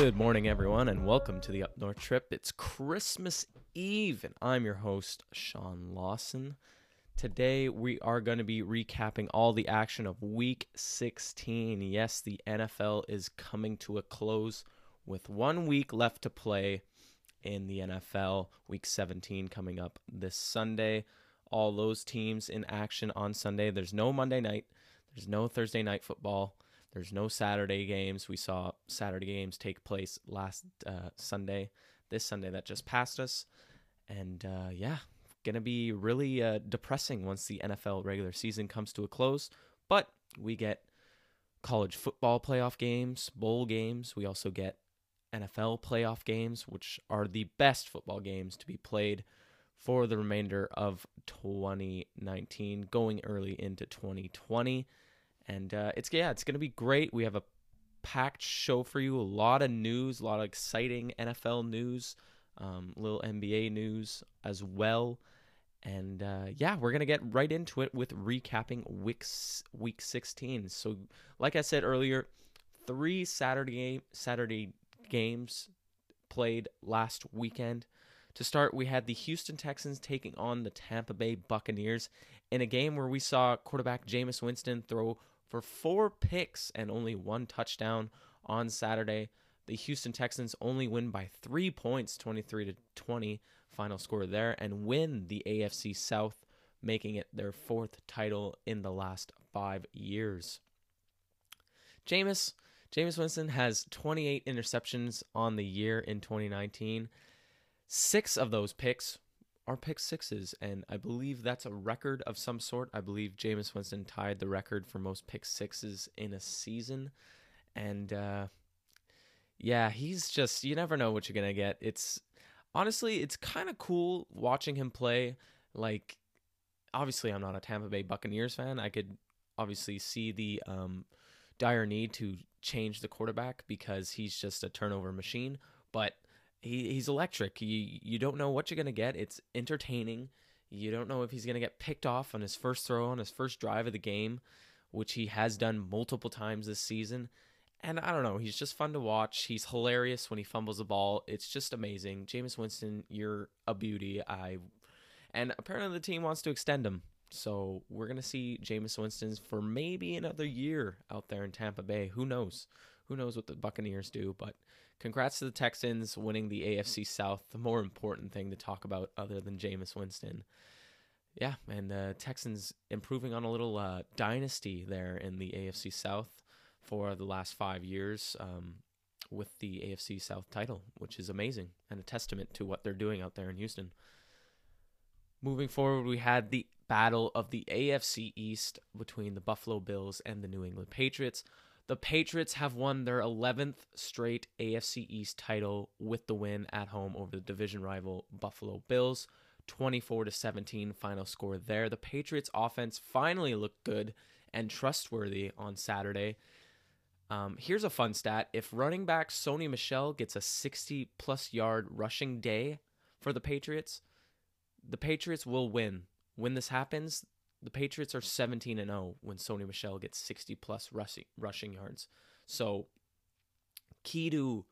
Good morning, everyone, and welcome to the Up North trip. It's Christmas Eve, and I'm your host, Sean Lawson. Today, we are going to be recapping all the action of Week 16. Yes, the NFL is coming to a close with one week left to play in the NFL. Week 17 coming up this Sunday. All those teams in action on Sunday. There's no Monday night, there's no Thursday night football. There's no Saturday games. We saw Saturday games take place last uh, Sunday, this Sunday that just passed us. And uh, yeah, to be really uh, depressing once the NFL regular season comes to a close. But we get college football playoff games, bowl games. We also get NFL playoff games, which are the best football games to be played for the remainder of 2019, going early into 2020. And uh, it's yeah, it's gonna be great. We have a packed show for you. A lot of news, a lot of exciting NFL news, um, little NBA news as well. And uh, yeah, we're gonna get right into it with recapping week week 16. So, like I said earlier, three Saturday Saturday games played last weekend. To start, we had the Houston Texans taking on the Tampa Bay Buccaneers in a game where we saw quarterback Jameis Winston throw for four picks and only one touchdown on Saturday. The Houston Texans only win by three points, 23 to 20, final score there, and win the AFC South, making it their fourth title in the last five years. Jameis, Jameis Winston has 28 interceptions on the year in 2019. Six of those picks are pick sixes, and I believe that's a record of some sort. I believe Jameis Winston tied the record for most pick sixes in a season, and uh, yeah, he's just you never know what you're gonna get. It's honestly, it's kind of cool watching him play. Like, obviously, I'm not a Tampa Bay Buccaneers fan. I could obviously see the um, dire need to change the quarterback because he's just a turnover machine, but he, he's electric. You you don't know what you're gonna get. It's entertaining. You don't know if he's gonna get picked off on his first throw on his first drive of the game, which he has done multiple times this season. And I don't know, he's just fun to watch. He's hilarious when he fumbles the ball. It's just amazing. Jameis Winston, you're a beauty. I and apparently the team wants to extend him. So we're gonna see Jameis Winston's for maybe another year out there in Tampa Bay. Who knows? Who knows what the Buccaneers do? But congrats to the Texans winning the AFC South. The more important thing to talk about, other than Jameis Winston. Yeah, and the Texans improving on a little uh, dynasty there in the AFC South for the last five years um, with the AFC South title, which is amazing and a testament to what they're doing out there in Houston. Moving forward, we had the battle of the AFC East between the Buffalo Bills and the New England Patriots. The Patriots have won their 11th straight AFC East title with the win at home over the division rival Buffalo Bills. 24 to 17 final score there. The Patriots offense finally looked good and trustworthy on Saturday. Um, here's a fun stat. If running back Sony Michel gets a 60 plus yard rushing day for the Patriots, the Patriots will win. When this happens, the Patriots are 17 and 0 when Sony Michel gets 60 plus rushing rushing yards. So key to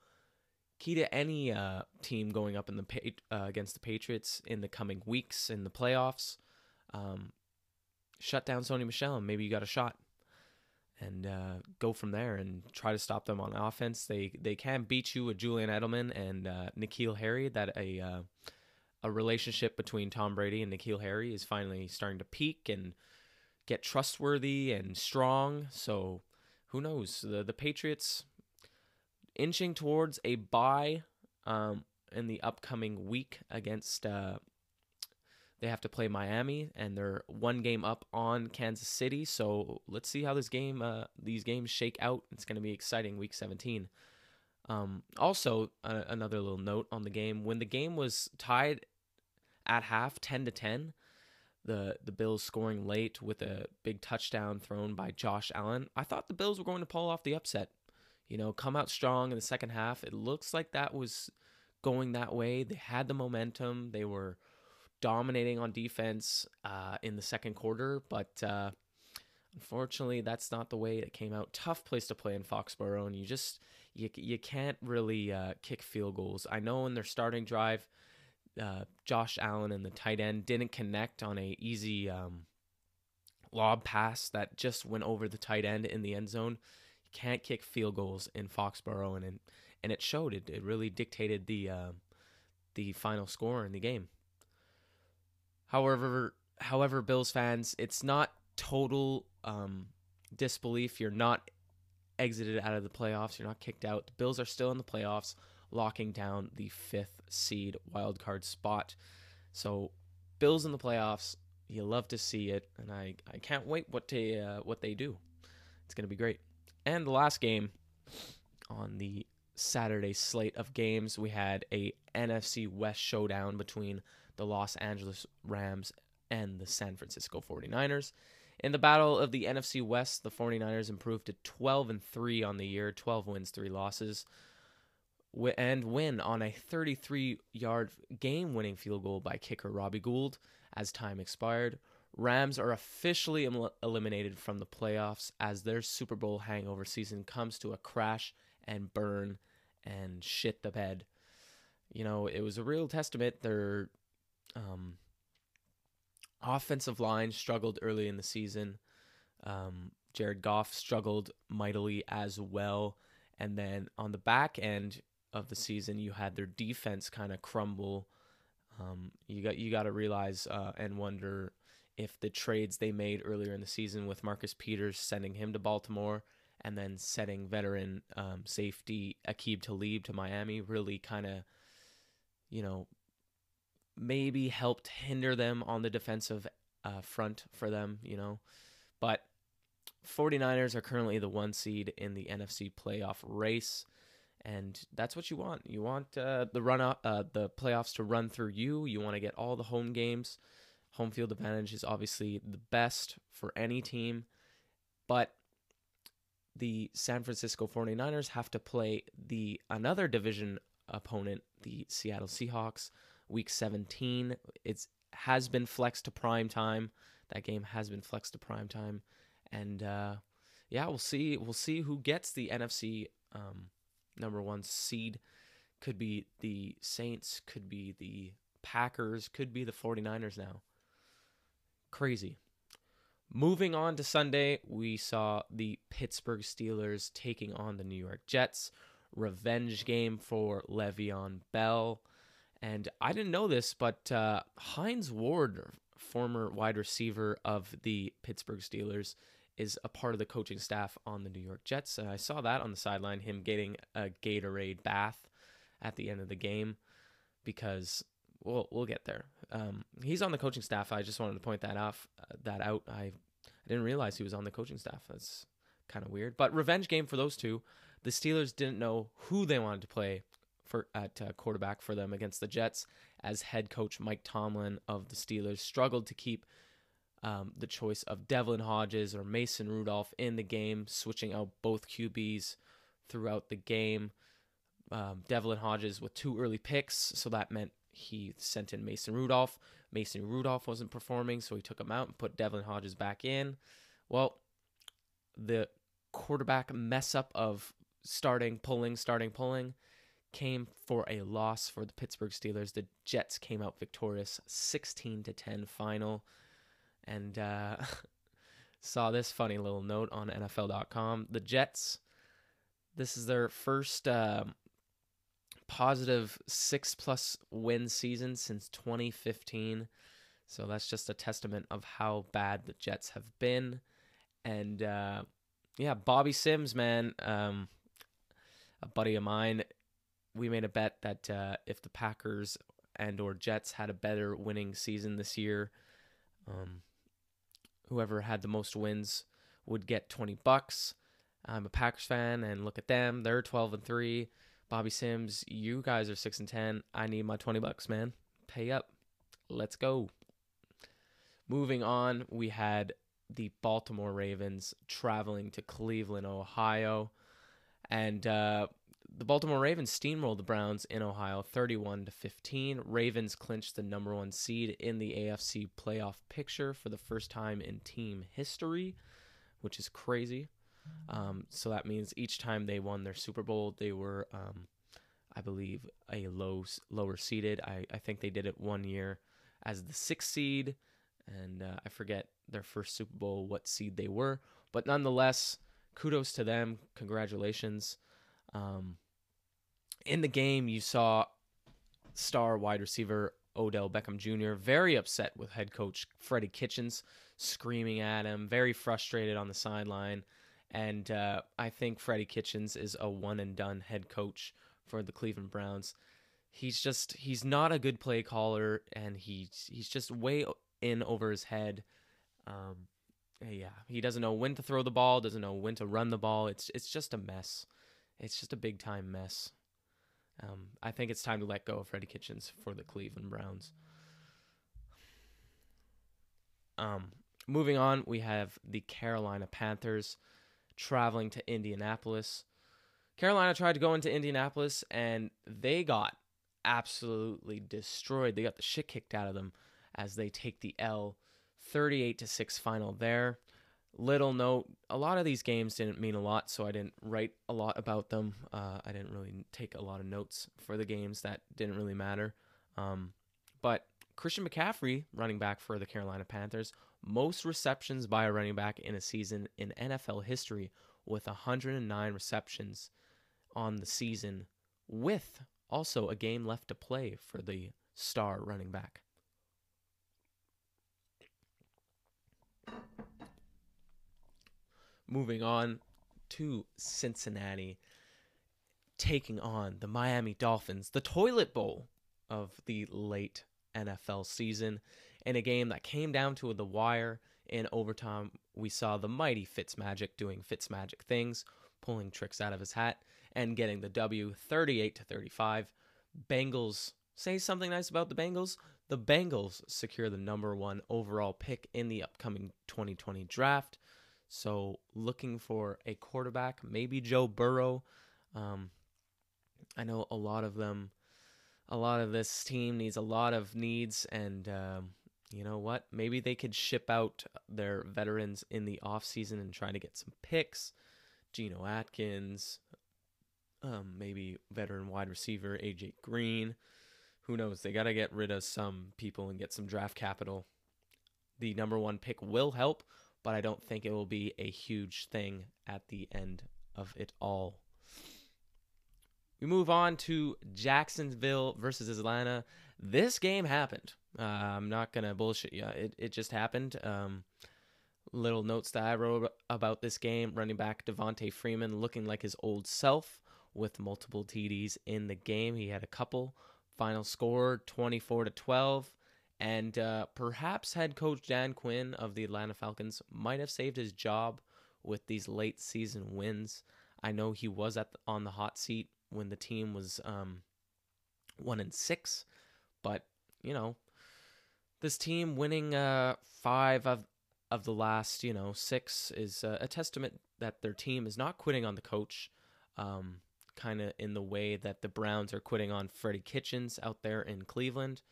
key to any uh, team going up in the uh, against the Patriots in the coming weeks in the playoffs, um, shut down Sony Michel and maybe you got a shot, and uh, go from there and try to stop them on offense. They they can beat you with Julian Edelman and uh, N'Keal Harry. That a uh, a relationship between Tom Brady and N'Keal Harry is finally starting to peak and get trustworthy and strong. So who knows? The the Patriots inching towards a bye um, in the upcoming week against. Uh, they have to play Miami, and they're one game up on Kansas City. So let's see how this game, uh, these games shake out. It's going to be exciting, Week 17. Um, also, uh, another little note on the game: when the game was tied at half, 10 to 10. The the Bills scoring late with a big touchdown thrown by Josh Allen. I thought the Bills were going to pull off the upset. You know, come out strong in the second half. It looks like that was going that way. They had the momentum. They were dominating on defense uh, in the second quarter, but uh, unfortunately, that's not the way it came out. Tough place to play in Foxborough, and you just you you can't really uh, kick field goals. I know in their starting drive, uh, Josh Allen and the tight end didn't connect on a easy um, lob pass that just went over the tight end in the end zone. You can't kick field goals in Foxborough, and and, and it showed. It it really dictated the uh, the final score in the game. However, however, Bills fans, it's not total um, disbelief. You're not exited out of the playoffs. You're not kicked out. The Bills are still in the playoffs, locking down the fifth seed wild card spot. So, Bills in the playoffs. You love to see it, and I, I can't wait what they uh, what they do. It's gonna be great. And the last game on the Saturday slate of games, we had a NFC West showdown between the Los Angeles Rams and the San Francisco 49ers. In the battle of the NFC West, the 49ers improved to 12 and 3 on the year, 12 wins, 3 losses, and win on a 33-yard game-winning field goal by kicker Robbie Gould as time expired. Rams are officially em- eliminated from the playoffs as their Super Bowl hangover season comes to a crash and burn and shit the bed. You know, it was a real testament. Their um, offensive line struggled early in the season. Um, Jared Goff struggled mightily as well. And then on the back end of the season, you had their defense kind of crumble. Um, you got you got to realize uh, and wonder if the trades they made earlier in the season with Marcus Peters sending him to Baltimore and then setting veteran um, safety Aqib Talib to Miami really kind of, you know, maybe helped hinder them on the defensive uh, front for them, you know. But 49ers are currently the one seed in the NFC playoff race. And that's what you want. You want uh, the run up, uh, the playoffs to run through you. You want to get all the home games. Home field advantage is obviously the best for any team, but the San Francisco 49ers have to play the another division opponent, the Seattle Seahawks, week 17. It's has been flexed to prime time. That game has been flexed to prime time, and uh, yeah, we'll see. We'll see who gets the NFC um, number one seed. Could be the Saints. Could be the Packers. Could be the 49ers now. Crazy. Moving on to Sunday, we saw the Pittsburgh Steelers taking on the New York Jets. Revenge game for Le'Veon Bell. And I didn't know this, but uh, Hines Ward, former wide receiver of the Pittsburgh Steelers, is a part of the coaching staff on the New York Jets. And I saw that on the sideline, him getting a Gatorade bath at the end of the game because we'll we'll get there. Um, he's on the coaching staff. I just wanted to point that off uh, that out. I I didn't realize he was on the coaching staff. That's kind of weird. But revenge game for those two. The Steelers didn't know who they wanted to play for at uh, quarterback for them against the Jets, as head coach Mike Tomlin of the Steelers struggled to keep um, the choice of Devlin Hodges or Mason Rudolph in the game, switching out both QBs throughout the game. Um, Devlin Hodges with two early picks, so that meant he sent in Mason Rudolph. Mason Rudolph wasn't performing, so he took him out and put Devlin Hodges back in. Well, the quarterback mess up of starting, pulling, starting, pulling came for a loss for the Pittsburgh Steelers. The Jets came out victorious, 16 to 10 final. And uh, saw this funny little note on NFL.com. The Jets, this is their first uh, positive six plus win season since 2015. So that's just a testament of how bad the Jets have been. And uh, yeah, Bobby Sims, man, um, a buddy of mine, we made a bet that uh, if the Packers and or Jets had a better winning season this year, um, whoever had the most wins would get 20 bucks. I'm a Packers fan and look at them. They're 12 and 3. Bobby Sims, you guys are 6 and 10. I need my 20 bucks, man. Pay up. Let's go. Moving on, we had the Baltimore Ravens traveling to Cleveland, Ohio. And uh, the Baltimore Ravens steamrolled the Browns in Ohio 31 to 15. Ravens clinched the number 1 seed in the AFC playoff picture for the first time in team history, which is crazy. Um, so that means each time they won their Super Bowl, they were, um, I believe, a low lower seeded. I, I think they did it one year as the sixth seed, and uh, I forget their first Super Bowl what seed they were, but nonetheless, kudos to them. Congratulations. Um, in the game, you saw star wide receiver Odell Beckham Jr. very upset with head coach Freddie Kitchens, screaming at him, very frustrated on the sideline. And uh, I think Freddie Kitchens is a one and done head coach for the Cleveland Browns. He's just he's not a good play caller, and he's he's just way in over his head. Um, yeah, he doesn't know when to throw the ball, doesn't know when to run the ball. It's it's just a mess. It's just a big time mess. Um, I think it's time to let go of Freddie Kitchens for the Cleveland Browns. Um, moving on, we have the Carolina Panthers traveling to Indianapolis. Carolina tried to go into Indianapolis and they got absolutely destroyed. They got the shit kicked out of them as they take the L 38 to 6 final there. Little note, a lot of these games didn't mean a lot, so I didn't write a lot about them. Uh, I didn't really take a lot of notes for the games that didn't really matter. Um, but Christian McCaffrey, running back for the Carolina Panthers, most receptions by a running back in a season in NFL history with 109 receptions on the season, with also a game left to play for the star running back. Moving on to Cincinnati, taking on the Miami Dolphins, the toilet bowl of the late NFL season. In a game that came down to the wire in overtime, we saw the mighty Fitzmagic doing Fitzmagic things, pulling tricks out of his hat, and getting the W 38 to 35. Bengals say something nice about the Bengals. The Bengals secure the number one overall pick in the upcoming 2020 draft. So, looking for a quarterback, maybe Joe Burrow. Um, I know a lot of them, a lot of this team needs a lot of needs, and um, you know what? Maybe they could ship out their veterans in the offseason and try to get some picks. Geno Atkins, um, maybe veteran wide receiver AJ Green. Who knows? They got to get rid of some people and get some draft capital. The number one pick will help, but I don't think it will be a huge thing at the end of it all. We move on to Jacksonville versus Atlanta. This game happened. Uh, I'm not gonna bullshit you. It it just happened. Um, little notes that I wrote about this game: running back Devonta Freeman looking like his old self with multiple TDs in the game. He had a couple. Final score 24 to 12. And uh, perhaps head coach Dan Quinn of the Atlanta Falcons might have saved his job with these late season wins. I know he was at the, on the hot seat when the team was um, one and six, but you know, this team winning uh, five of of the last you know six is uh, a testament that their team is not quitting on the coach. Um, kind of in the way that the Browns are quitting on Freddie Kitchens out there in Cleveland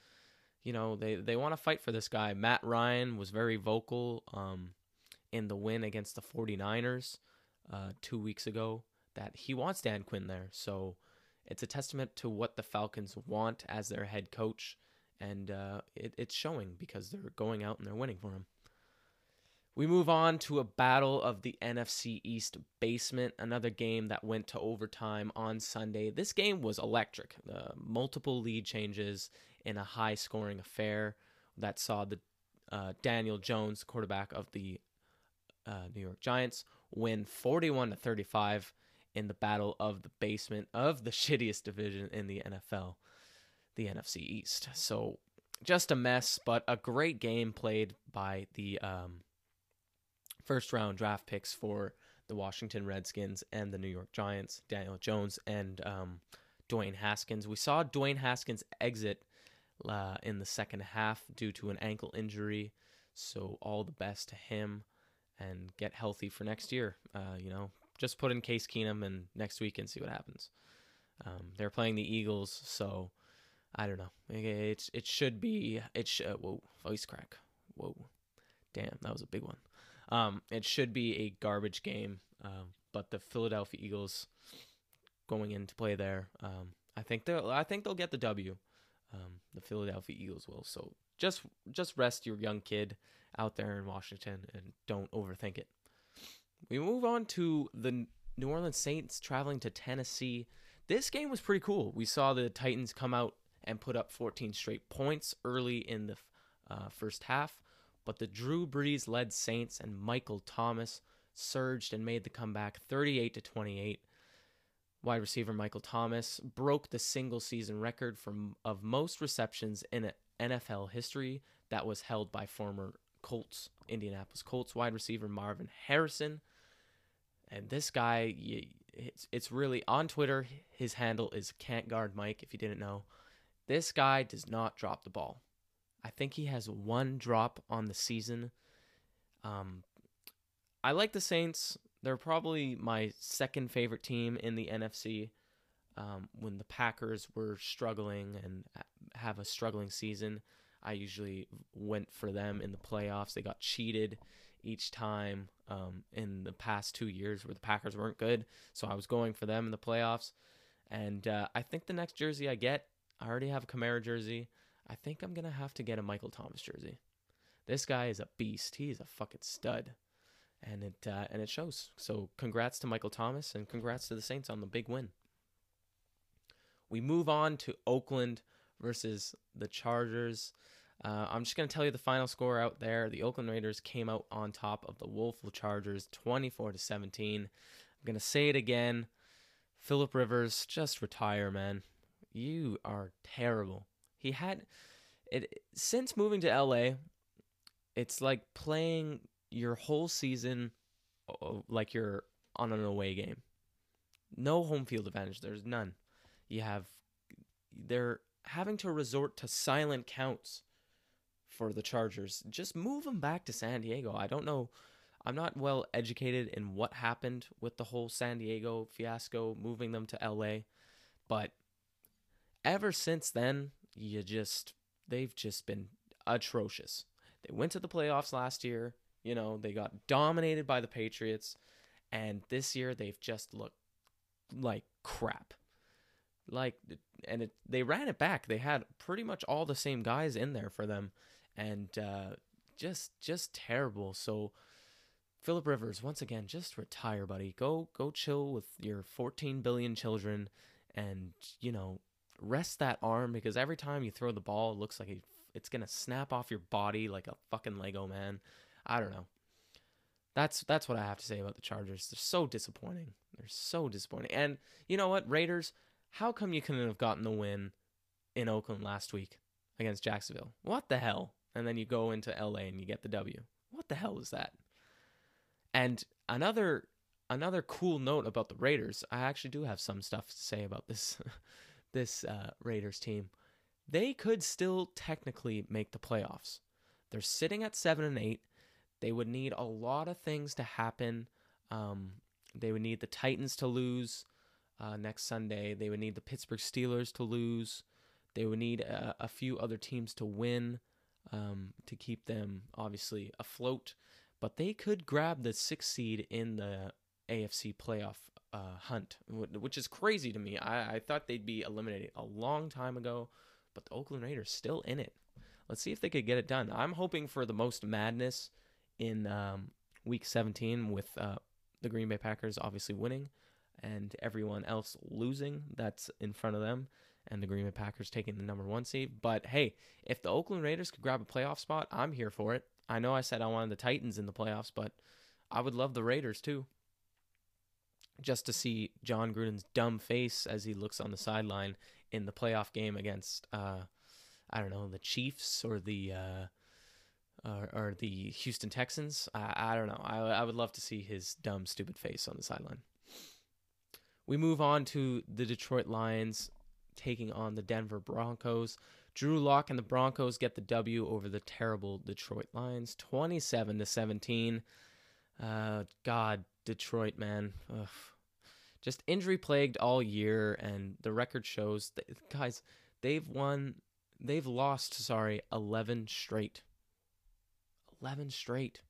you know, they, they want to fight for this guy. Matt Ryan was very vocal um, in the win against the 49ers uh, two weeks ago that he wants Dan Quinn there. So it's a testament to what the Falcons want as their head coach. And uh, it, it's showing because they're going out and they're winning for him. We move on to a battle of the NFC East basement, another game that went to overtime on Sunday. This game was electric. Uh, multiple lead changes in a high scoring affair that saw the uh, Daniel Jones, quarterback of the uh, New York Giants, win 41 to 35 in the battle of the basement of the shittiest division in the NFL, the NFC East. So just a mess, but a great game played by the um, first round draft picks for the Washington Redskins and the New York Giants, Daniel Jones and um, Dwayne Haskins. We saw Dwayne Haskins exit uh, in the second half due to an ankle injury. So all the best to him and get healthy for next year. Uh, you know, just put in Case Keenum and next week and see what happens. Um, they're playing the Eagles, so I don't know. It it should be it. Sh- uh, whoa, voice crack. Whoa, damn, that was a big one. Um, it should be a garbage game, um, but the Philadelphia Eagles going in to play there, um, I think they'll I think they'll get the W. Um, the Philadelphia Eagles will. So just just rest your young kid out there in Washington and don't overthink it. We move on to the New Orleans Saints traveling to Tennessee. This game was pretty cool. We saw the Titans come out and put up 14 straight points early in the uh, first half, but the Drew Brees led Saints and Michael Thomas surged and made the comeback 38 to 28. Wide receiver Michael Thomas broke the single season record from of most receptions in NFL history that was held by former Colts, Indianapolis Colts wide receiver Marvin Harrison. And this guy, it's, it's really on Twitter. His handle is can't guard Mike. If you didn't know, this guy does not drop the ball. I think he has one drop on the season. Um, I like the Saints. They're probably my second favorite team in the NFC. Um, when the Packers were struggling and have a struggling season, I usually went for them in the playoffs. They got cheated each time um, in the past two years where the Packers weren't good. So I was going for them in the playoffs. And uh, I think the next jersey I get, I already have a Kamara jersey. I think I'm going to have to get a Michael Thomas jersey. This guy is a beast. He is a fucking stud. And it uh, and it shows. So congrats to Michael Thomas and congrats to the Saints on the big win. We move on to Oakland versus the Chargers. Uh, I'm just going to tell you the final score out there. The Oakland Raiders came out on top of the woeful Chargers 24 to 17. I'm going to say it again. Philip Rivers, just retire, man. You are terrible. He had it since moving to LA. It's like playing your whole season like you're on an away game. No home field advantage. There's none. You have they're having to resort to silent counts for the Chargers. Just move them back to San Diego. I don't know. I'm not well educated in what happened with the whole San Diego fiasco, moving them to LA. But ever since then, you just, they've just been atrocious. They went to the playoffs last year. You know, they got dominated by the Patriots. And this year, they've just looked like crap. Like, and it, they ran it back. They had pretty much all the same guys in there for them and uh, just just terrible. So Philip Rivers, once again, just retire, buddy. Go go chill with your 14 billion children, and you know rest that arm because every time you throw the ball, it looks like it's gonna snap off your body like a fucking Lego man. I don't know. That's that's what I have to say about the Chargers. They're so disappointing. They're so disappointing. And you know what, Raiders? How come you couldn't have gotten the win in Oakland last week against Jacksonville? What the hell? and then you go into LA and you get the W. What the hell is that? And another another cool note about the Raiders, I actually do have some stuff to say about this this uh, Raiders team. They could still technically make the playoffs. They're sitting at seven and eight. They would need a lot of things to happen. Um, they would need the Titans to lose uh, next Sunday. They would need the Pittsburgh Steelers to lose. They would need a, a few other teams to win um, to keep them obviously afloat. But they could grab the sixth seed in the AFC playoff uh, hunt, which is crazy to me. I, I thought they'd be eliminated a long time ago, but the Oakland Raiders still in it. Let's see if they could get it done. I'm hoping for the most madness in um, Week 17 with uh, the Green Bay Packers obviously winning and everyone else losing that's in front of them and the Green Bay Packers taking the number one seed. But hey, if the Oakland Raiders could grab a playoff spot, I'm here for it. I know I said I wanted the Titans in the playoffs, but I would love the Raiders too. Just to see Jon Gruden's dumb face as he looks on the sideline in the playoff game against, uh, I don't know, the Chiefs or the uh, or, the Houston Texans. I, I don't know. I, I would love to see his dumb, stupid face on the sideline. We move on to the Detroit Lions taking on the Denver Broncos. Drew Lock and the Broncos get the W over the terrible Detroit Lions, 27 to 17. Uh, God, Detroit, man. Ugh. Just injury plagued all year, and the record shows that, guys, they've won, they've lost, sorry, 11 straight. 11 straight.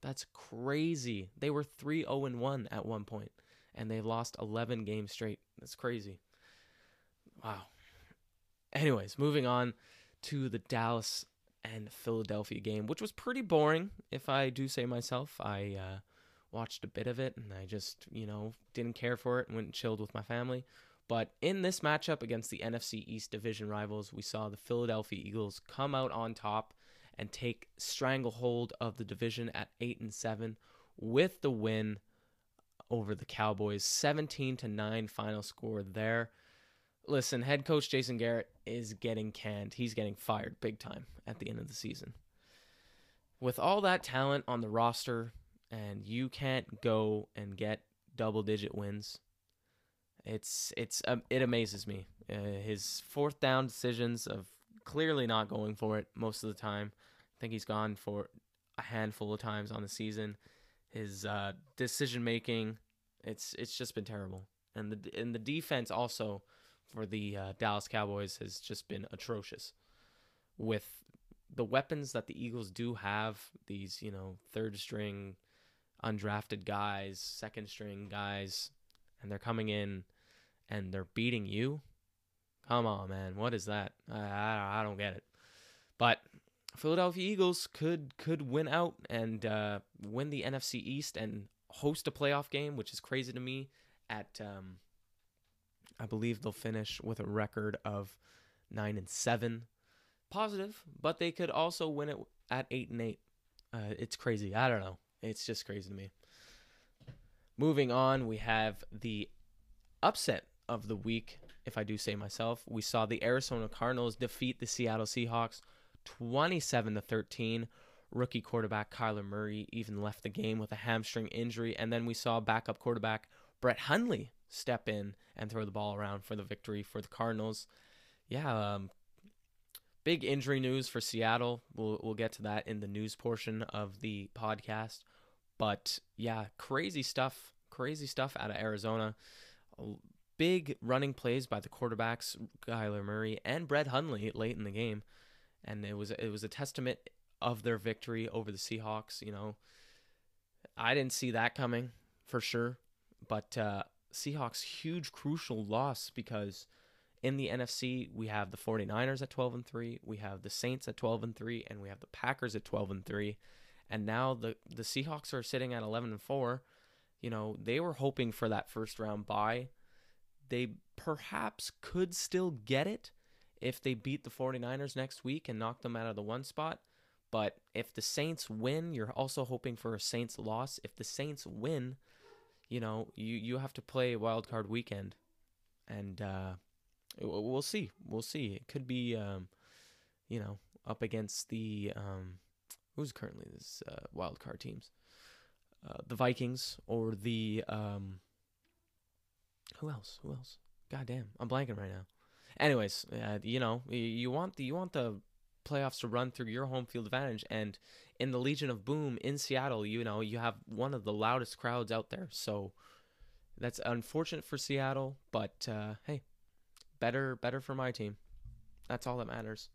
That's crazy. They were 3 0 1 at one point, and they lost 11 games straight. That's crazy. Wow. Anyways, moving on to the Dallas and Philadelphia game, which was pretty boring, if I do say myself. I uh, watched a bit of it and I just, you know, didn't care for it and went and chilled with my family. But in this matchup against the NFC East division rivals, we saw the Philadelphia Eagles come out on top and take stranglehold of the division at 8 and 7 with the win over the Cowboys 17 to 9 final score there. Listen, head coach Jason Garrett is getting canned. He's getting fired big time at the end of the season. With all that talent on the roster and you can't go and get double digit wins, it's it's um, it amazes me. Uh, his fourth down decisions of clearly not going for it most of the time. I think he's gone for a handful of times on the season. His uh, decision making, it's it's just been terrible, and the and the defense also for the uh, Dallas Cowboys has just been atrocious. With the weapons that the Eagles do have, these you know third string, undrafted guys, second string guys, and they're coming in and they're beating you. Come on, man, what is that? I I, I don't get it. But Philadelphia Eagles could could win out and uh, win the NFC East and host a playoff game, which is crazy to me. At um, I believe they'll finish with a record of nine and seven, positive, but they could also win it at eight and eight. Uh, it's crazy. I don't know. It's just crazy to me. Moving on, we have the upset of the week, if I do say myself. We saw the Arizona Cardinals defeat the Seattle Seahawks 27 to 13. Rookie quarterback Kyler Murray even left the game with a hamstring injury, and then we saw backup quarterback Brett Hundley step in and throw the ball around for the victory for the Cardinals. Yeah, um, big injury news for Seattle. We'll we'll get to that in the news portion of the podcast. But yeah, crazy stuff, crazy stuff out of Arizona. Big running plays by the quarterbacks Kyler Murray and Brett Hundley late in the game and it was it was a testament of their victory over the Seahawks. You know, I didn't see that coming for sure, but uh, Seahawks huge crucial loss because in the NFC we have the 49ers at 12 and 3, we have the Saints at 12 and 3 and we have the Packers at 12 and 3 and now the the Seahawks are sitting at 11 and 4. You know, they were hoping for that first round bye. They perhaps could still get it, if they beat the 49ers next week and knock them out of the one spot. But if the Saints win, you're also hoping for a Saints loss. If the Saints win, you know, you, you have to play wild card weekend. And uh, we'll see. We'll see. It could be, um, you know, up against the um, who's currently this uh, wild card teams, uh, the Vikings or the um, who else? Who else? God damn, I'm blanking right now. Anyways, uh, you know, you want the you want the playoffs to run through your home field advantage and in the Legion of Boom in Seattle, you know, you have one of the loudest crowds out there. So that's unfortunate for Seattle, but uh, hey, better better for my team. That's all that matters.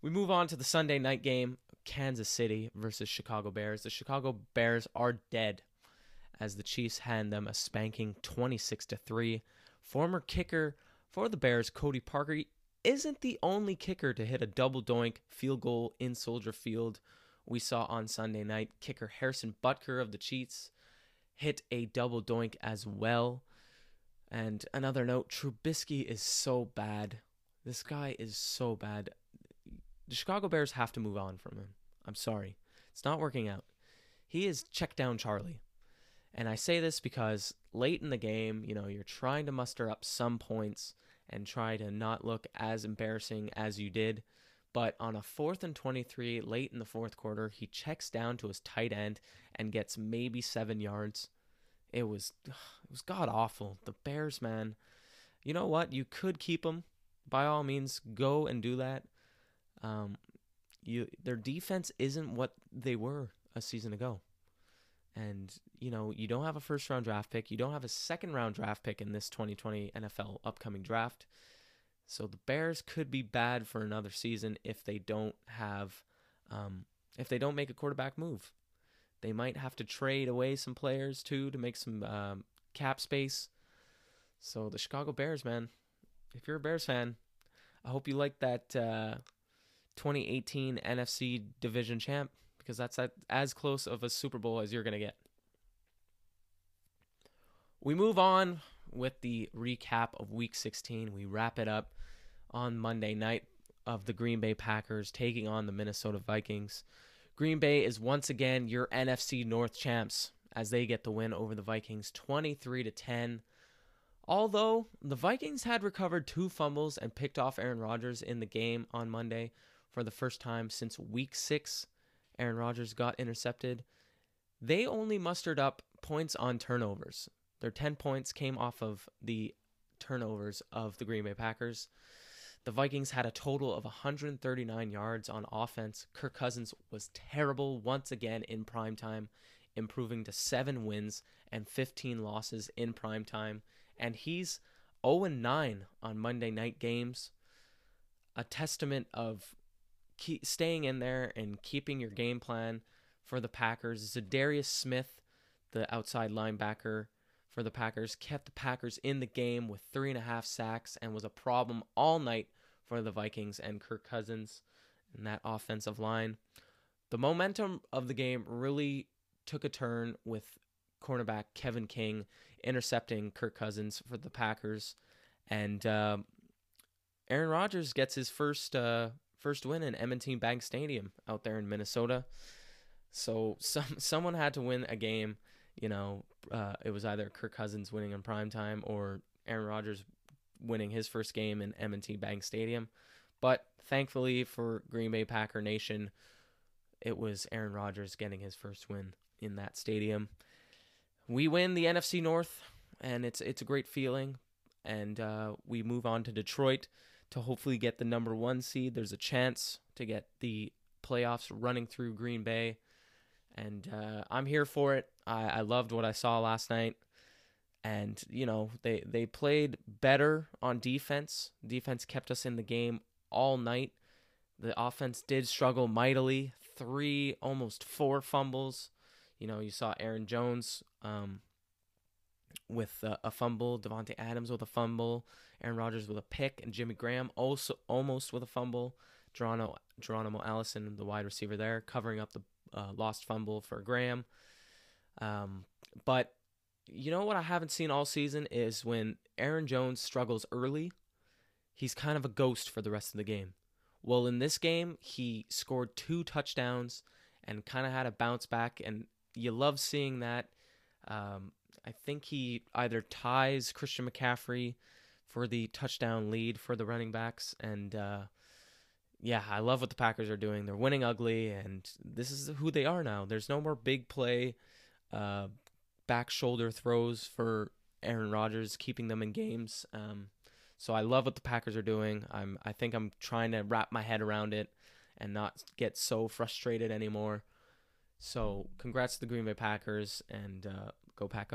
We move on to the Sunday night game, Kansas City versus Chicago Bears. The Chicago Bears are dead as the Chiefs hand them a spanking 26 to 3. Former kicker for the Bears, Cody Parkey isn't the only kicker to hit a double doink field goal in Soldier Field. We saw on Sunday night kicker Harrison Butker of the Chiefs hit a double doink as well. And another note Trubisky is so bad. This guy is so bad. The Chicago Bears have to move on from him. I'm sorry. It's not working out. He is check down Charlie. And I say this because late in the game, you know, you're trying to muster up some points and try to not look as embarrassing as you did. But on a fourth and 23 late in the fourth quarter, he checks down to his tight end and gets maybe seven yards. It was it was god awful. The Bears, man. You know what? You could keep them. By all means, go and do that. Um, you their defense isn't what they were a season ago. And, you know, you don't have a first round draft pick. You don't have a second round draft pick in this 2020 NFL upcoming draft. So the Bears could be bad for another season if they don't have, um, if they don't make a quarterback move. They might have to trade away some players too to make some um, cap space. So the Chicago Bears, man, if you're a Bears fan, I hope you like that uh, 2018 NFC Division Champ because that's as close of a Super Bowl as you're gonna get. We move on with the recap of Week 16. We wrap it up on Monday night of the Green Bay Packers taking on the Minnesota Vikings. Green Bay is once again your NFC North champs as they get the win over the Vikings 23 to 10. Although the Vikings had recovered two fumbles and picked off Aaron Rodgers in the game on Monday for the first time since week 6, Aaron Rodgers got intercepted. They only mustered up points on turnovers. Their 10 points came off of the turnovers of the Green Bay Packers. The Vikings had a total of 139 yards on offense. Kirk Cousins was terrible once again in prime time, improving to 7 wins and 15 losses in prime time, and he's 0 9 on Monday night games. A testament of keep staying in there and keeping your game plan for the Packers. Za'Darius Smith, the outside linebacker, for the Packers, kept the Packers in the game with three and a half sacks and was a problem all night for the Vikings and Kirk Cousins and that offensive line. The momentum of the game really took a turn with cornerback Kevin King intercepting Kirk Cousins for the Packers, and uh, Aaron Rodgers gets his first uh, first win in M&T Bank Stadium out there in Minnesota. So some someone had to win a game you know, uh, it was either Kirk Cousins winning in prime time or Aaron Rodgers winning his first game in M&T Bank Stadium. But thankfully for Green Bay Packer Nation, it was Aaron Rodgers getting his first win in that stadium. We win the NFC North, and it's it's a great feeling. And uh, we move on to Detroit to hopefully get the number one seed. There's a chance to get the playoffs running through Green Bay and uh, I'm here for it. I, I loved what I saw last night, and you know they they played better on defense. Defense kept us in the game all night. The offense did struggle mightily. Three, almost four fumbles. You know, you saw Aaron Jones um, with a, a fumble, Davante Adams with a fumble, Aaron Rodgers with a pick, and Jimmy Graham also almost with a fumble. Geronimo, Geronimo Allison, the wide receiver there, covering up the uh, lost fumble for Graham. Um, but you know what I haven't seen all season is when Aaron Jones struggles early, he's kind of a ghost for the rest of the game. Well, in this game, he scored two touchdowns and kind of had a bounce back, and you love seeing that. Um, I think he either ties Christian McCaffrey for the touchdown lead for the running backs, and uh, yeah, I love what the Packers are doing. They're winning ugly, and this is who they are now. There's no more big play, uh, back shoulder throws for Aaron Rodgers, keeping them in games. Um, so I love what the Packers are doing. I'm I think I'm trying to wrap my head around it and not get so frustrated anymore. So congrats to the Green Bay Packers and uh, go Pack.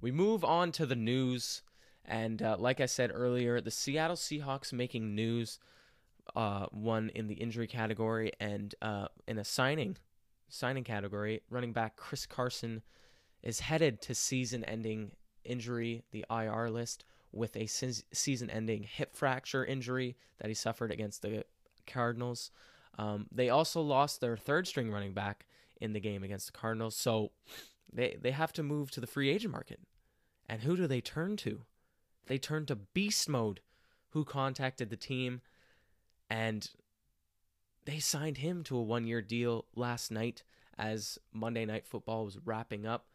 We move on to the news, and uh, like I said earlier, the Seattle Seahawks making news uh, one in the injury category and uh, in a signing signing category. Running back Chris Carson is headed to season-ending injury, the IR list, with a season-ending hip fracture injury that he suffered against the Cardinals. Um, they also lost their third-string running back in the game against the Cardinals, so they they have to move to the free agent market. And who do they turn to? They turned to Beast Mode, who contacted the team and they signed him to a one year deal last night as Monday Night Football was wrapping up.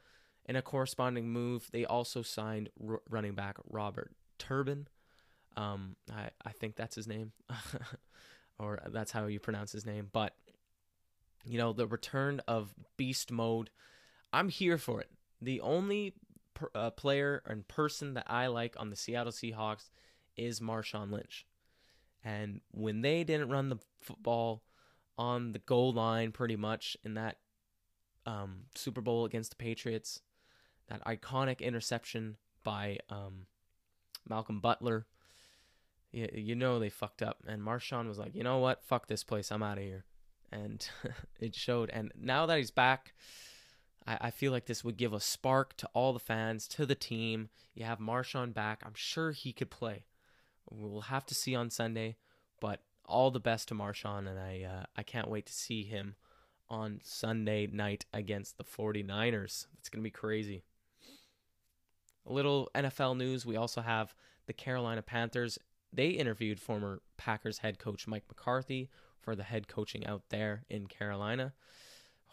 In a corresponding move, they also signed r- running back Robert Turbin. Um, I, I think that's his name, or that's how you pronounce his name. But, you know, the return of beast mode, I'm here for it. The only per, uh, player and person that I like on the Seattle Seahawks is Marshawn Lynch. And when they didn't run the football on the goal line pretty much in that um, Super Bowl against the Patriots, that iconic interception by um, Malcolm Butler, you, you know they fucked up. And Marshawn was like, you know what? Fuck this place. I'm out of here. and it showed. And now that he's back, I, I feel like this would give a spark to all the fans, to the team. You have Marshawn back. I'm sure he could play. We'll have to see on Sunday, but all the best to Marshawn, and I uh, I can't wait to see him on Sunday night against the 49ers. It's going to be crazy. A little NFL news. We also have the Carolina Panthers. They interviewed former Packers head coach Mike McCarthy for the head coaching out there in Carolina.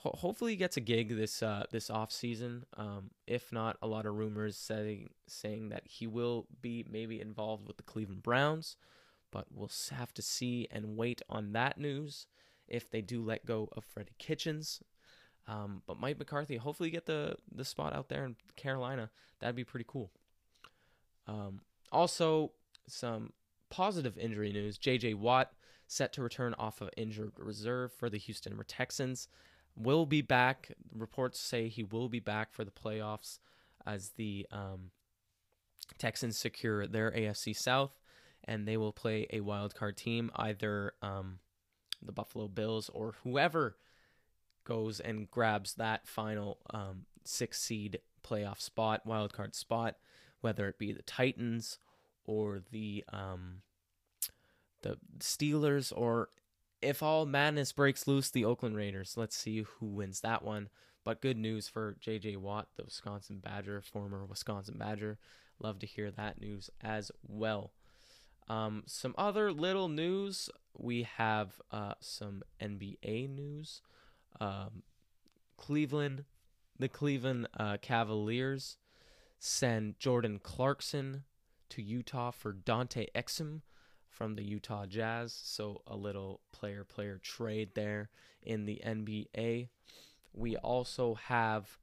Ho- hopefully, he gets a gig this uh, this off season. Um, if not, a lot of rumors saying saying that he will be maybe involved with the Cleveland Browns, but we'll have to see and wait on that news if they do let go of Freddie Kitchens. Um, but Mike McCarthy, hopefully get the the spot out there in Carolina. That'd be pretty cool. Um, also, some positive injury news: J.J. Watt set to return off of injured reserve for the Houston Texans. Will be back. Reports say he will be back for the playoffs as the um, Texans secure their AFC South, and they will play a wild card team, either um, the Buffalo Bills or whoever goes and grabs that final um, six seed playoff spot, wild card spot, whether it be the Titans or the um, the Steelers or if all madness breaks loose, the Oakland Raiders. Let's see who wins that one. But good news for J.J. Watt, the Wisconsin Badger, former Wisconsin Badger. Love to hear that news as well. Um, some other little news. We have uh, some NBA news. Um, Cleveland, the Cleveland uh, Cavaliers send Jordan Clarkson to Utah for Dante Exum from the Utah Jazz. So a little player player trade there in the NBA. We also have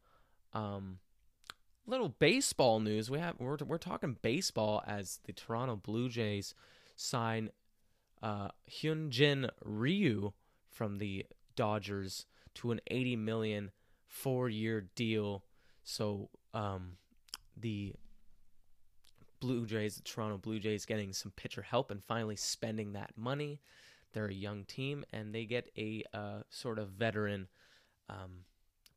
um, little baseball news. We have we're we're talking baseball as the Toronto Blue Jays sign uh, Hyunjin Ryu from the Dodgers to an 80 million four-year deal. So um, the Blue Jays, the Toronto Blue Jays, getting some pitcher help and finally spending that money. They're a young team and they get a uh, sort of veteran um,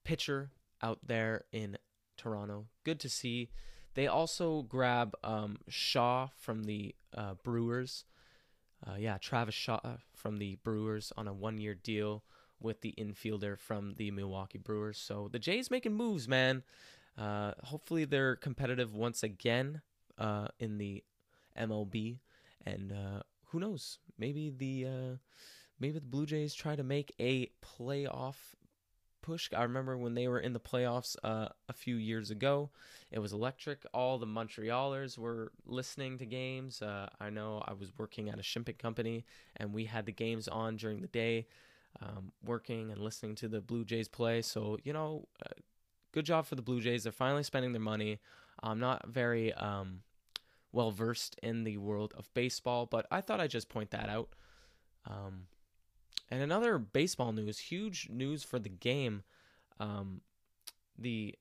pitcher out there in Toronto. Good to see. They also grab um, Shaw from the uh, Brewers. Uh, yeah, Travis Shaw from the Brewers on a one year deal with the infielder from the Milwaukee Brewers. So the Jays making moves, man. Uh, hopefully they're competitive once again uh, in the MLB, and uh, who knows? Maybe the uh, maybe the Blue Jays try to make a playoff push. I remember when they were in the playoffs uh, a few years ago. It was electric. All the Montrealers were listening to games. Uh, I know I was working at a shipping company, and we had the games on during the day, um, working and listening to the Blue Jays play. So you know, uh, good job for the Blue Jays. They're finally spending their money. I'm not very um, well versed in the world of baseball, but I thought I'd just point that out. Um, and another baseball news, huge news for the game. Um, the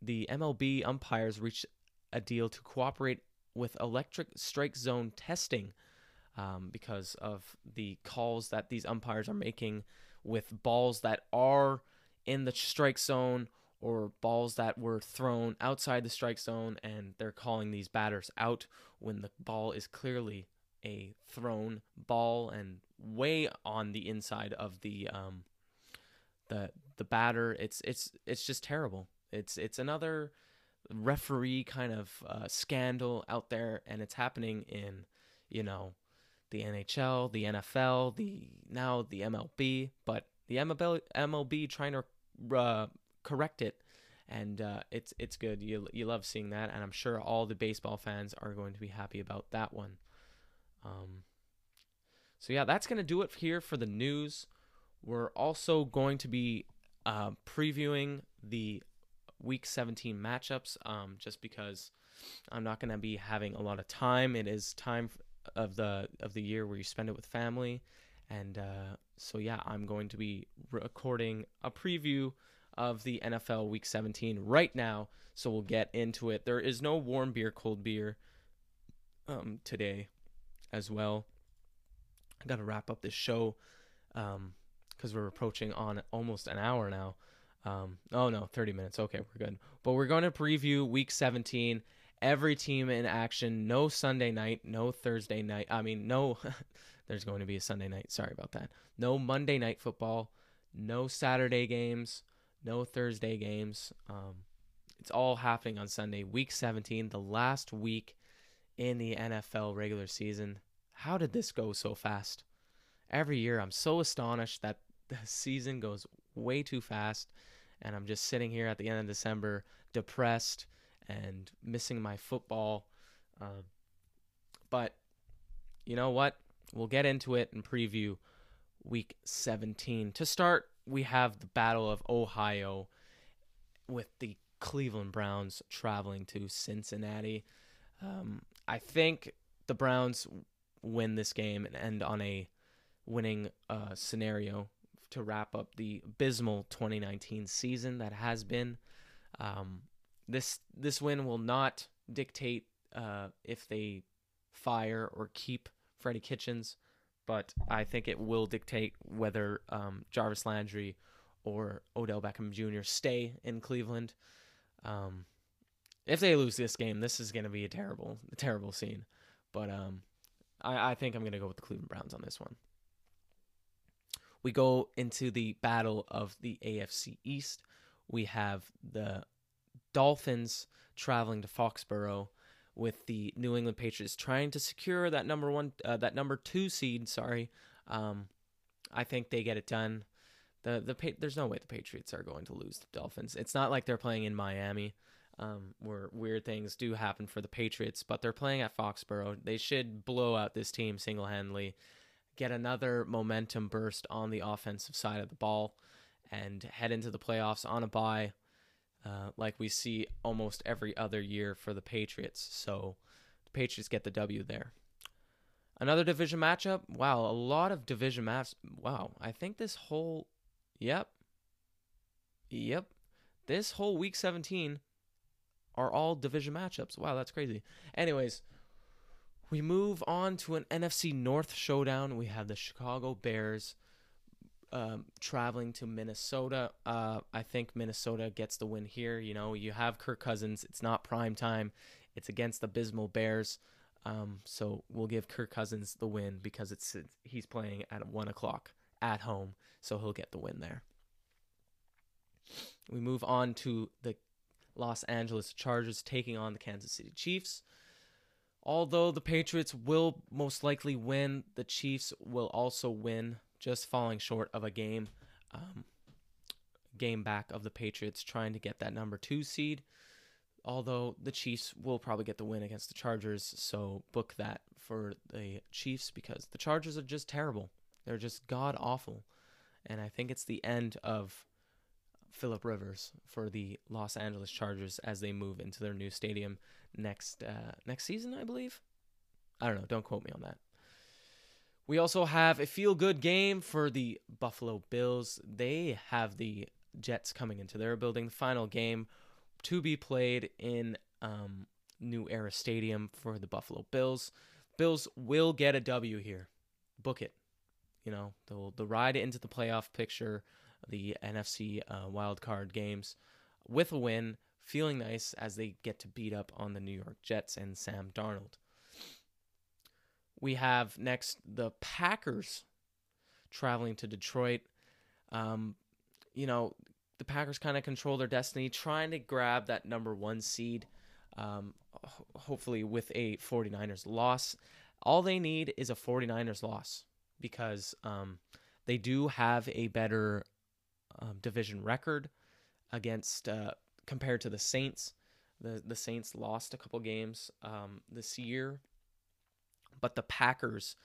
the MLB umpires reached a deal to cooperate with electric strike zone testing um, because of the calls that these umpires are making with balls that are in the strike zone or balls that were thrown outside the strike zone and they're calling these batters out when the ball is clearly a thrown ball and way on the inside of the um the the batter. It's it's it's just terrible. It's it's another referee kind of uh, scandal out there and it's happening in you know the NHL the NFL the now the MLB but the MLB MLB trying to uh, correct it and uh, it's it's good you you love seeing that and I'm sure all the baseball fans are going to be happy about that one um, so yeah, that's gonna do it here for the news. We're also going to be uh, previewing the Week 17 matchups, um, just because I'm not gonna be having a lot of time. It is time of the of the year where you spend it with family, and uh, so yeah, I'm going to be recording a preview of the NFL Week 17 right now. So we'll get into it. There is no warm beer, cold beer um, today as well. I got to wrap up this show. Um, because we're approaching on almost an hour now. Um, oh no, 30 minutes. Okay, we're good. But we're going to preview week 17. Every team in action. No Sunday night. No Thursday night. I mean, no. there's going to be a Sunday night. Sorry about that. No Monday night football. No Saturday games. No Thursday games. Um, it's all happening on Sunday, week 17, the last week in the NFL regular season. How did this go so fast? Every year, I'm so astonished that the season goes way too fast, and I'm just sitting here at the end of December, depressed and missing my football. Um, but you know what? We'll get into it and preview week 17. To start, we have the Battle of Ohio with the Cleveland Browns traveling to Cincinnati. Um, I think the Browns win this game and end on a winning uh, scenario to wrap up the abysmal 2019 season that has been. Um, this this win will not dictate uh, if they fire or keep Freddie Kitchens, but I think it will dictate whether um, Jarvis Landry or Odell Beckham Jr. stay in Cleveland. Um, if they lose this game, this is going to be a terrible, terrible scene. But um, I, I think I'm going to go with the Cleveland Browns on this one. We go into the battle of the AFC East. We have the Dolphins traveling to Foxborough with the New England Patriots trying to secure that number one, uh, that number two seed. Sorry, um, I think they get it done. The the there's no way the Patriots are going to lose the Dolphins. It's not like they're playing in Miami, um, where weird things do happen for the Patriots, but they're playing at Foxborough. They should blow out this team single handedly, get another momentum burst on the offensive side of the ball, and head into the playoffs on a bye uh, like we see almost every other year for the Patriots. So the Patriots get the W there. Another division matchup. Wow, a lot of division maps. Wow, I think this whole. Yep. Yep. This whole week 17 are all division matchups. Wow, that's crazy. Anyways, we move on to an NFC North showdown. We have the Chicago Bears um, traveling to Minnesota. Uh, I think Minnesota gets the win here. You know, you have Kirk Cousins. It's not prime time. It's against the abysmal Bears. Um, so we'll give Kirk Cousins the win because it's he's playing at one o'clock at home, so he'll get the win there. We move on to the Los Angeles Chargers taking on the Kansas City Chiefs. Although the Patriots will most likely win, the Chiefs will also win just falling short of a game um, game back of the Patriots trying to get that number two seed. Although the Chiefs will probably get the win against the Chargers, so book that for the Chiefs because the Chargers are just terrible. They're just god awful. And I think it's the end of Philip Rivers for the Los Angeles Chargers as they move into their new stadium next uh, next season, I believe. I don't know. Don't quote me on that. We also have a feel good game for the Buffalo Bills. They have the Jets coming into their building. The Final game to be played in um, New Era Stadium for the Buffalo Bills. Bills will get a W here. Book it. You know, the the ride into the playoff picture, the NFC uh, wild card games with a win, feeling nice as they get to beat up on the New York Jets and Sam Darnold. We have next the Packers traveling to Detroit. Um, you know, the Packers kind of control their destiny, trying to grab that number one seed, um, hopefully with a 49ers loss. All they need is a 49ers loss because um, they do have a better um, division record against uh, compared to the Saints. The the Saints lost a couple games um, this year but the Packers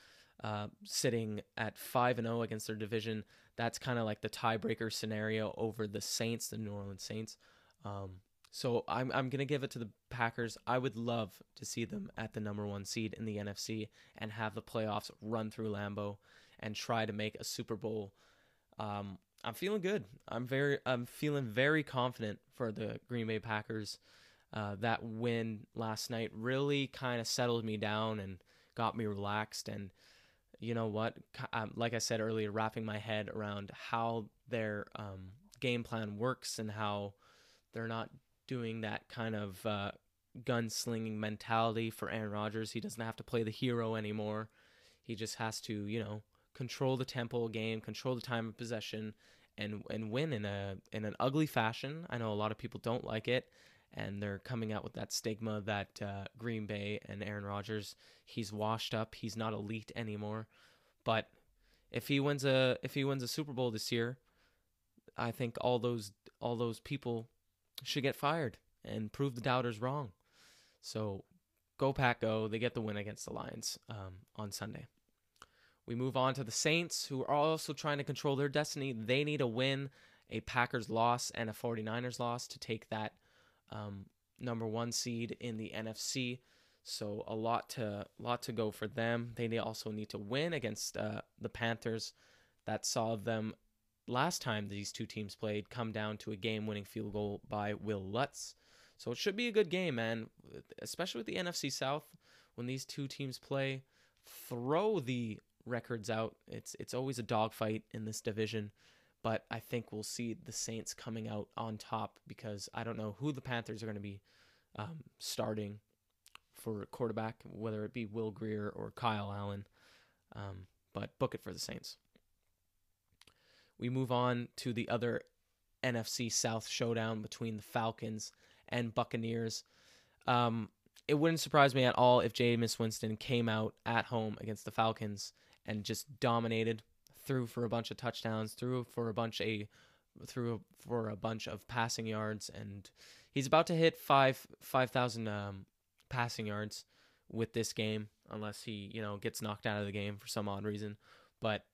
uh, sitting at 5 and 0 against their division, that's kind of like the tiebreaker scenario over the Saints, the New Orleans Saints. Um, so I'm I'm gonna give it to the Packers. I would love to see them at the number one seed in the NFC and have the playoffs run through Lambeau and try to make a Super Bowl. Um, I'm feeling good. I'm very I'm feeling very confident for the Green Bay Packers. Uh, that win last night really kind of settled me down and got me relaxed and you know what? Um, like I said earlier, wrapping my head around how their um, game plan works and how they're not doing that kind of uh, gunslinging mentality for Aaron Rodgers. He doesn't have to play the hero anymore. He just has to, you know, control the tempo game, control the time of possession, and and win in a in an ugly fashion. I know a lot of people don't like it, and they're coming out with that stigma that uh, Green Bay and Aaron Rodgers, he's washed up, he's not elite anymore. But if he wins a if he wins a Super Bowl this year, I think all those all those people should get fired and prove the doubters wrong. So go Pack go! They get the win against the Lions um, on Sunday. We move on to the Saints, who are also trying to control their destiny. They need a win, a Packers loss, and a 49ers loss to take that um, number one seed in the NFC. So a lot to lot to go for them. They also need to win against uh, the Panthers. That saw them last time these two teams played come down to a game-winning field goal by Wil Lutz. So it should be a good game, man. Especially with the NFC South, when these two teams play, throw the records out. It's it's always a dogfight in this division but I think we'll see the Saints coming out on top because I don't know who the Panthers are going to be um, starting for quarterback, whether it be Will Grier or Kyle Allen. Um, but book it for the Saints. We move on to the other NFC South showdown between the Falcons and Buccaneers. Um, it wouldn't surprise me at all if Jameis Winston came out at home against the Falcons and just dominated threw for a bunch of touchdowns, threw for a bunch a threw for a bunch of passing yards, and he's about to hit five five thousand um, passing yards with this game, unless he you know gets knocked out of the game for some odd reason. But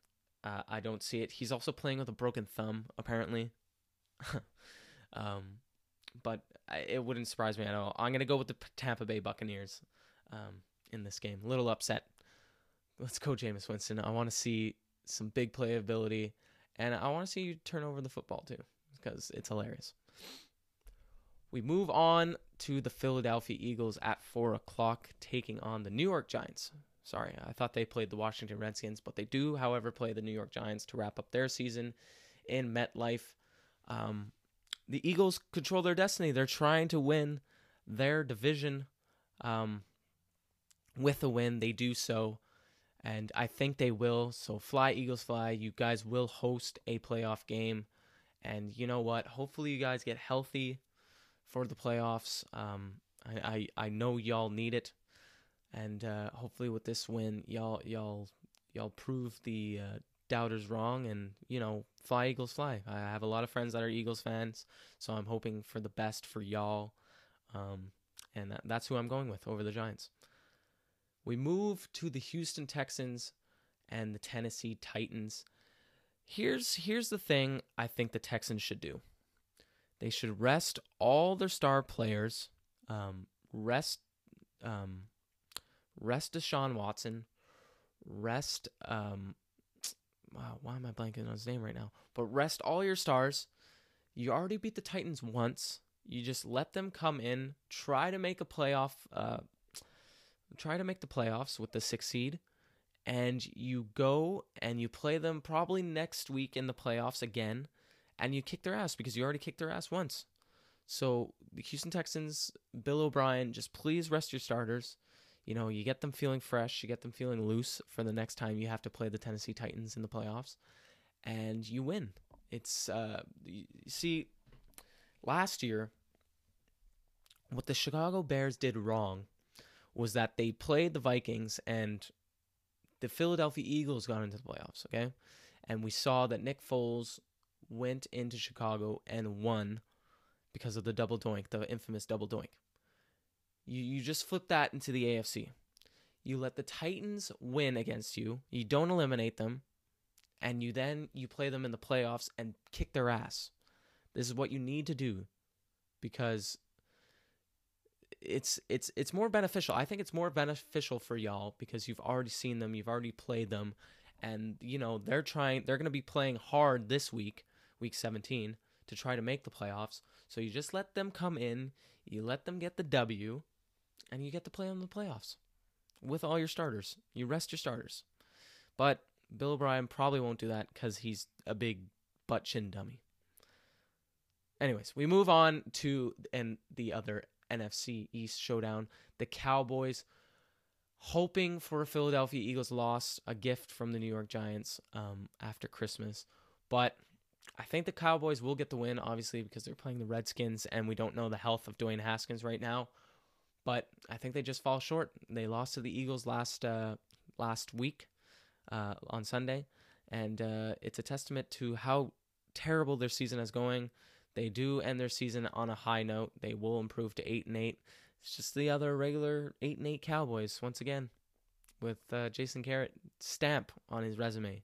uh, I don't see it. He's also playing with a broken thumb, apparently. um, but it wouldn't surprise me at all. I'm gonna go with the Tampa Bay Buccaneers um, in this game. Little upset. Let's go, Jameis Winston. I want to see some big playability, and I want to see you turn over the football too because it's hilarious. We move on to the Philadelphia Eagles at four o'clock, taking on the New York Giants. Sorry, I thought they played the Washington Redskins, but they do, however, play the New York Giants to wrap up their season in MetLife. Um, the Eagles control their destiny. They're trying to win their division. Um, with a win, they do so and I think they will. So fly Eagles fly. You guys will host a playoff game, and you know what? Hopefully you guys get healthy for the playoffs. Um, I, I I know y'all need it, and uh, hopefully with this win, y'all y'all y'all prove the uh, doubters wrong, and you know fly Eagles fly. I have a lot of friends that are Eagles fans, so I'm hoping for the best for y'all. Um, and that, that's who I'm going with over the Giants. We move to the Houston Texans and the Tennessee Titans. Here's here's the thing I think the Texans should do. They should rest all their star players. Um, rest um, rest Deshaun Watson. Rest um, wow, why am I blanking on his name right now? But rest all your stars. You already beat the Titans once. You just let them come in, try to make a playoff uh, try to make the playoffs with the six seed, and you go and you play them probably next week in the playoffs again, and you kick their ass because you already kicked their ass once. So the Houston Texans, Bill O'Brien, just please rest your starters. You know, you get them feeling fresh, you get them feeling loose for the next time you have to play the Tennessee Titans in the playoffs, and you win. It's uh, you see, last year, what the Chicago Bears did wrong was that they played the Vikings and the Philadelphia Eagles got into the playoffs, okay? And we saw that Nick Foles went into Chicago and won because of the double doink, the infamous double doink. You you just flip that into the AFC. You let the Titans win against you. You don't eliminate them, and you then you play them in the playoffs and kick their ass. This is what you need to do because it's it's it's more beneficial. I think it's more beneficial for y'all because you've already seen them, you've already played them, and you know they're trying. They're going to be playing hard this week, week 17, to try to make the playoffs. So you just let them come in, you let them get the W, and you get to play on the playoffs with all your starters. You rest your starters. But Bill O'Brien probably won't do that because he's a big butt chin dummy. Anyways, we move on to and the other NFC East showdown. The Cowboys hoping for a Philadelphia Eagles loss, a gift from the New York Giants um, after Christmas. But I think the Cowboys will get the win, obviously, because they're playing the Redskins, and we don't know the health of Dwayne Haskins right now. But I think they just fall short. They lost to the Eagles last uh, last week uh, on Sunday, and uh, it's a testament to how terrible their season is going. They do end their season on a high note. They will improve to eight and eight. It's just the other regular eight and eight Cowboys once again, with uh, Jason Garrett stamp on his resume.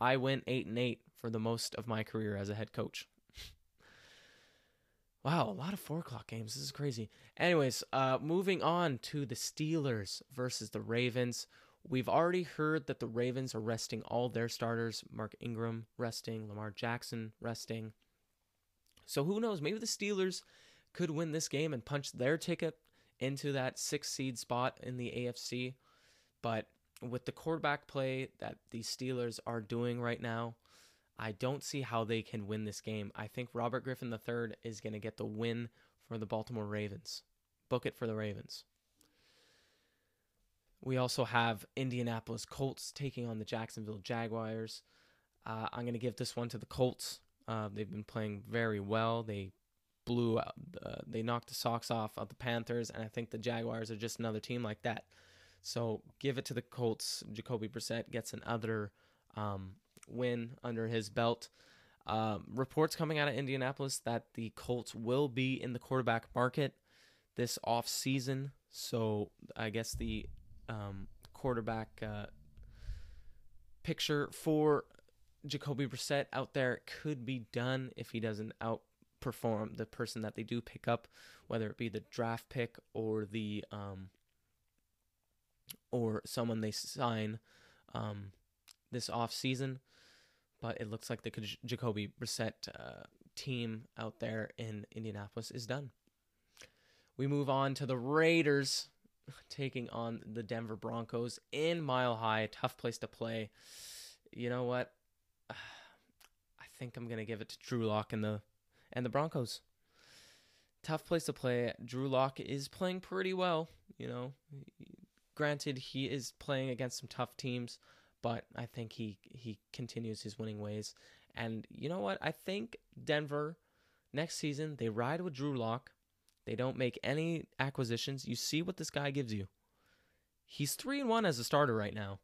I went eight and eight for the most of my career as a head coach. wow, a lot of four o'clock games. This is crazy. Anyways, uh, moving on to the Steelers versus the Ravens. We've already heard that the Ravens are resting all their starters. Mark Ingram resting, Lamar Jackson resting. So who knows? Maybe the Steelers could win this game and punch their ticket into that six seed spot in the AFC. But with the quarterback play that the Steelers are doing right now, I don't see how they can win this game. I think Robert Griffin III is going to get the win for the Baltimore Ravens. Book it for the Ravens. We also have Indianapolis Colts taking on the Jacksonville Jaguars. Uh, I'm going to give this one to the Colts. Uh, they've been playing very well. They blew out, uh, they knocked the socks off of the Panthers, and I think the Jaguars are just another team like that. So give it to the Colts. Jacoby Brissett gets another um, win under his belt. Um, reports coming out of Indianapolis that the Colts will be in the quarterback market this off season. So I guess the um, quarterback uh, picture for Jacoby Brissett out there could be done if he doesn't outperform the person that they do pick up, whether it be the draft pick or the um, or someone they sign um, this off season. But it looks like the Jacoby Brissett uh, team out there in Indianapolis is done. We move on to the Raiders taking on the Denver Broncos in Mile High, tough place to play. You know what? I think I'm gonna give it to Drew Lock and the and the Broncos. Tough place to play. Drew Lock is playing pretty well. You know, granted he is playing against some tough teams, but I think he he continues his winning ways. And you know what? I think Denver next season they ride with Drew Lock. They don't make any acquisitions. You see what this guy gives you. He's three and one as a starter right now,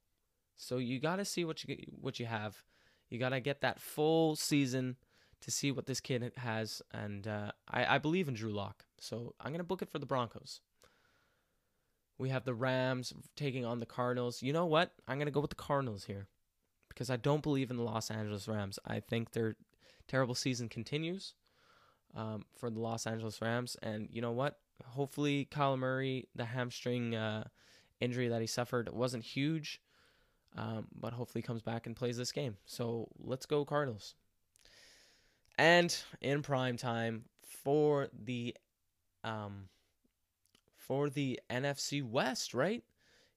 so you got to see what you what you have. You got to get that full season to see what this kid has, and uh, I, I believe in Drew Lock, so I'm gonna book it for the Broncos. We have the Rams taking on the Cardinals. You know what? I'm gonna go with the Cardinals here because I don't believe in the Los Angeles Rams. I think their terrible season continues um, for the Los Angeles Rams. And you know what? Hopefully, Kyler Murray, the hamstring uh, injury that he suffered wasn't huge, um, but hopefully comes back and plays this game. So let's go Cardinals. And in prime time for the um, for the NFC West, right?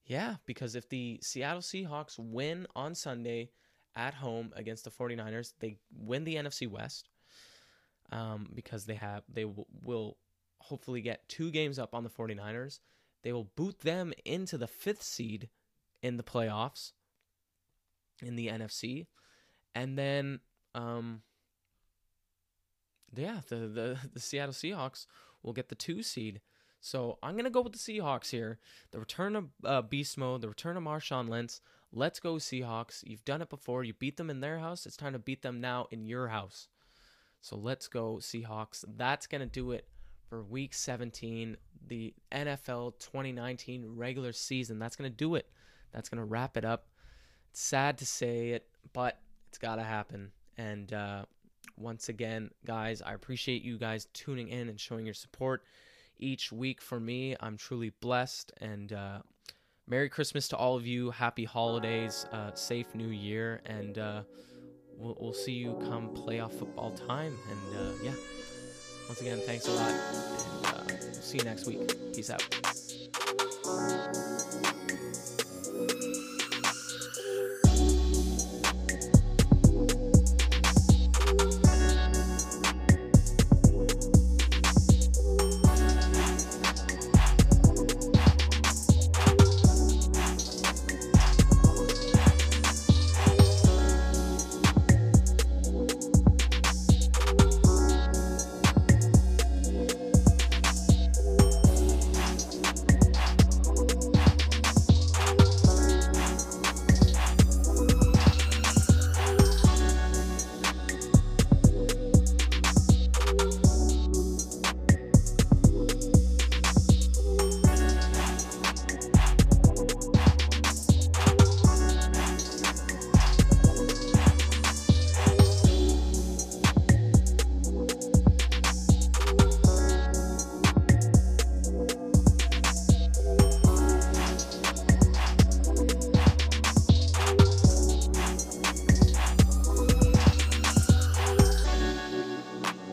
Yeah, because if the Seattle Seahawks win on Sunday at home against the 49ers, they win the NFC West um, because they have they w- will hopefully get two games up on the 49ers. They will boot them into the fifth seed in the playoffs in the NFC, and then um, yeah, the, the the Seattle Seahawks will get the two seed. So I'm gonna go with the Seahawks here. The return of uh, Beast Mode, the return of Marshawn Lynch. Let's go Seahawks. You've done it before. You beat them in their house. It's time to beat them now in your house. So let's go Seahawks. That's going to do it for week 17, the NFL 2019 regular season. That's going to do it. That's going to wrap it up. It's sad to say it, but it's got to happen. And uh, once again, guys, I appreciate you guys tuning in and showing your support each week for me. I'm truly blessed. And uh, Merry Christmas to all of you. Happy holidays. Uh, safe New Year. And uh, we'll, we'll see you come playoff football time. And uh, yeah, once again, thanks a lot. And uh, we'll see you next week. Peace out.